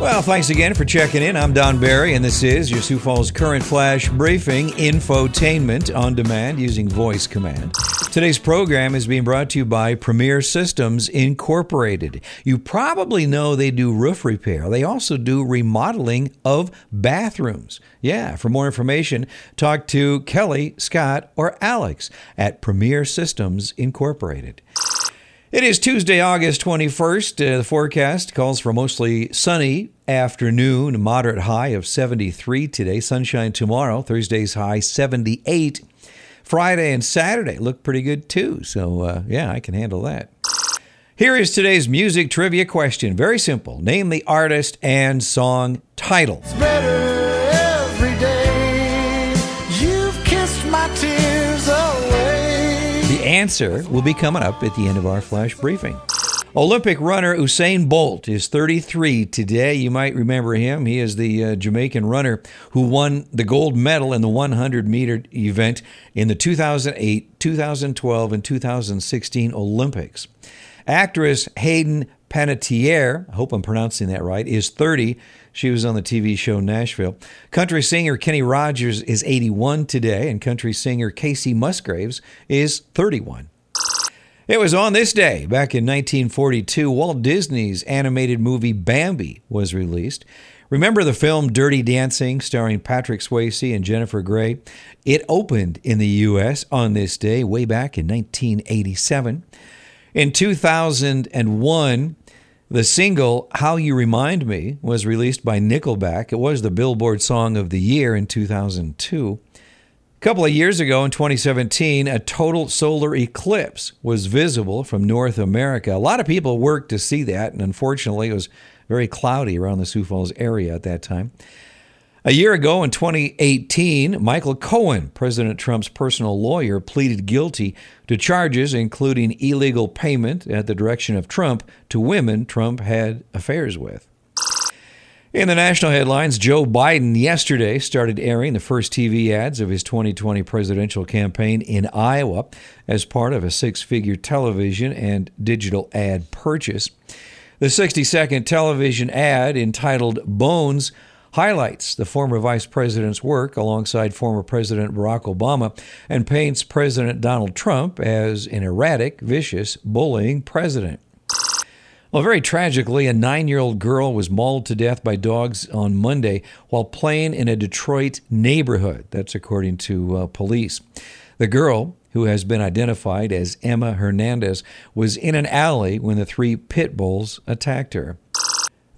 Well, thanks again for checking in. I'm Don Barry, and this is your Sioux Falls Current Flash Briefing infotainment on demand using voice command. Today's program is being brought to you by Premier Systems Incorporated. You probably know they do roof repair. They also do remodeling of bathrooms. Yeah, for more information, talk to Kelly, Scott, or Alex at Premier Systems Incorporated. It is Tuesday, August 21st. Uh, the forecast calls for mostly sunny afternoon, moderate high of 73 today, sunshine tomorrow, Thursday's high 78. Friday and Saturday look pretty good too, so uh, yeah, I can handle that. Here is today's music trivia question. Very simple. Name the artist and song title. Answer will be coming up at the end of our flash briefing. Olympic runner Usain Bolt is 33 today. You might remember him. He is the uh, Jamaican runner who won the gold medal in the 100 meter event in the 2008, 2012, and 2016 Olympics. Actress Hayden Panettiere, I hope I'm pronouncing that right, is 30. She was on the TV show Nashville. Country singer Kenny Rogers is 81 today, and country singer Kacey Musgraves is 31. It was on this day, back in 1942, Walt Disney's animated movie Bambi was released. Remember the film Dirty Dancing, starring Patrick Swayze and Jennifer Grey? It opened in the U.S. on this day, way back in 1987. In 2001, the single How You Remind Me was released by Nickelback. It was the Billboard Song of the Year in 2002. A couple of years ago in 2017, a total solar eclipse was visible from North America. A lot of people worked to see that, and unfortunately, it was very cloudy around the Sioux Falls area at that time. A year ago in 2018, Michael Cohen, President Trump's personal lawyer, pleaded guilty to charges including illegal payment at the direction of Trump to women Trump had affairs with. In the national headlines, Joe Biden yesterday started airing the first TV ads of his 2020 presidential campaign in Iowa as part of a six figure television and digital ad purchase. The 60 second television ad entitled Bones highlights the former vice president's work alongside former President Barack Obama and paints President Donald Trump as an erratic, vicious, bullying president. Well, very tragically, a nine year old girl was mauled to death by dogs on Monday while playing in a Detroit neighborhood. That's according to uh, police. The girl, who has been identified as Emma Hernandez, was in an alley when the three pit bulls attacked her.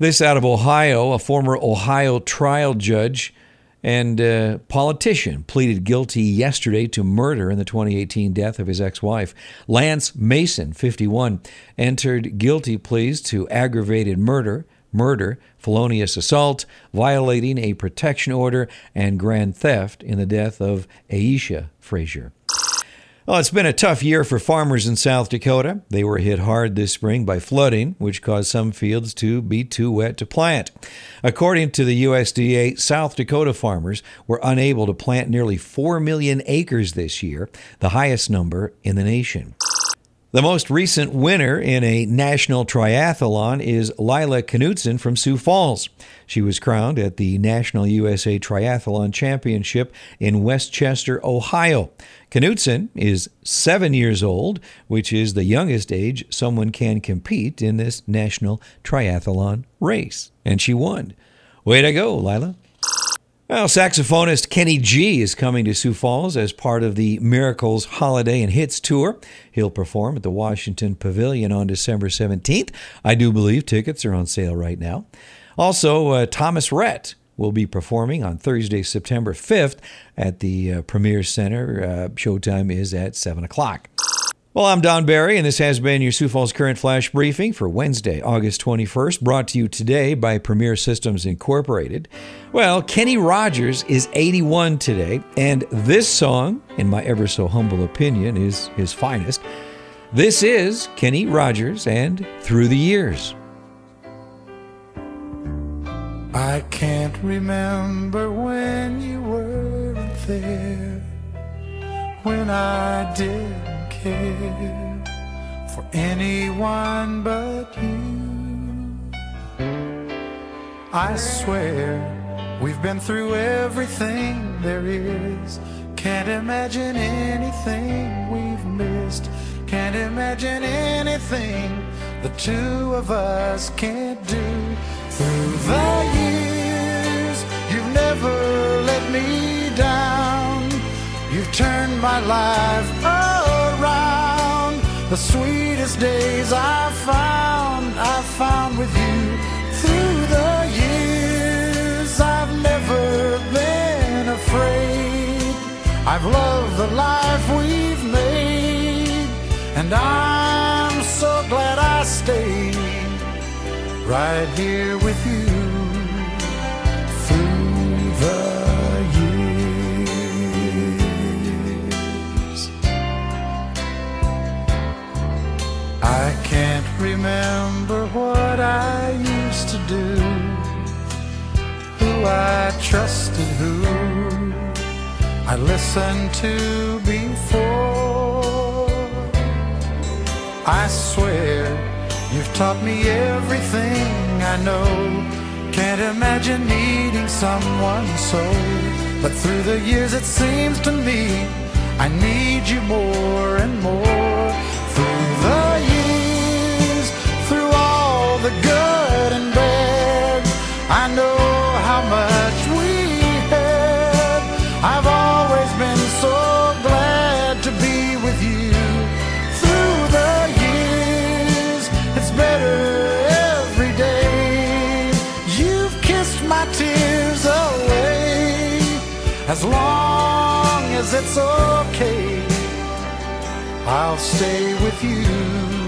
This out of Ohio, a former Ohio trial judge and uh, politician pleaded guilty yesterday to murder in the 2018 death of his ex wife. Lance Mason, 51, entered guilty pleas to aggravated murder, murder, felonious assault, violating a protection order, and grand theft in the death of Aisha Fraser. Well, it's been a tough year for farmers in South Dakota. They were hit hard this spring by flooding, which caused some fields to be too wet to plant. According to the USDA, South Dakota farmers were unable to plant nearly 4 million acres this year, the highest number in the nation. The most recent winner in a national triathlon is Lila Knutson from Sioux Falls. She was crowned at the National USA Triathlon Championship in West Chester, Ohio. Knutson is seven years old, which is the youngest age someone can compete in this national triathlon race. And she won. Way to go, Lila. Well, saxophonist Kenny G is coming to Sioux Falls as part of the Miracles Holiday and Hits Tour. He'll perform at the Washington Pavilion on December 17th. I do believe tickets are on sale right now. Also, uh, Thomas Rhett will be performing on Thursday, September 5th at the uh, Premier Center. Uh, showtime is at 7 o'clock. Well, I'm Don Barry, and this has been your Sioux Falls Current Flash Briefing for Wednesday, August 21st, brought to you today by Premier Systems Incorporated. Well, Kenny Rogers is 81 today, and this song, in my ever so humble opinion, is his finest. This is Kenny Rogers and Through the Years. I can't remember when you weren't there, when I did care for anyone but you. I swear we've been through everything there is. Can't imagine anything we've missed. Can't imagine anything the two of us can't do. Through the years, you've never let me down. You've turned my life. The sweetest days I found, I found with you. Through the years, I've never been afraid. I've loved the life we've made, and I'm so glad I stayed right here with you I trusted, who I listened to before. I swear you've taught me everything I know. Can't imagine needing someone so. But through the years, it seems to me I need you more and more. Better every day. You've kissed my tears away. As long as it's okay, I'll stay with you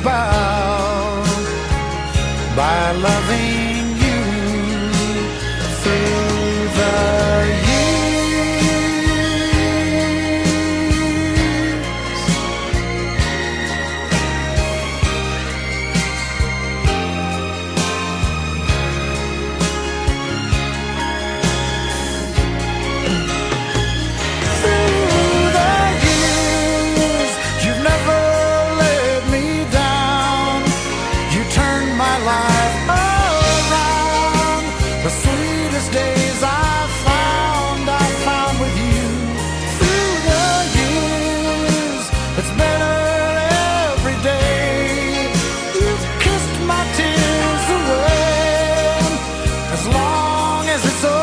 about by loving as it's so?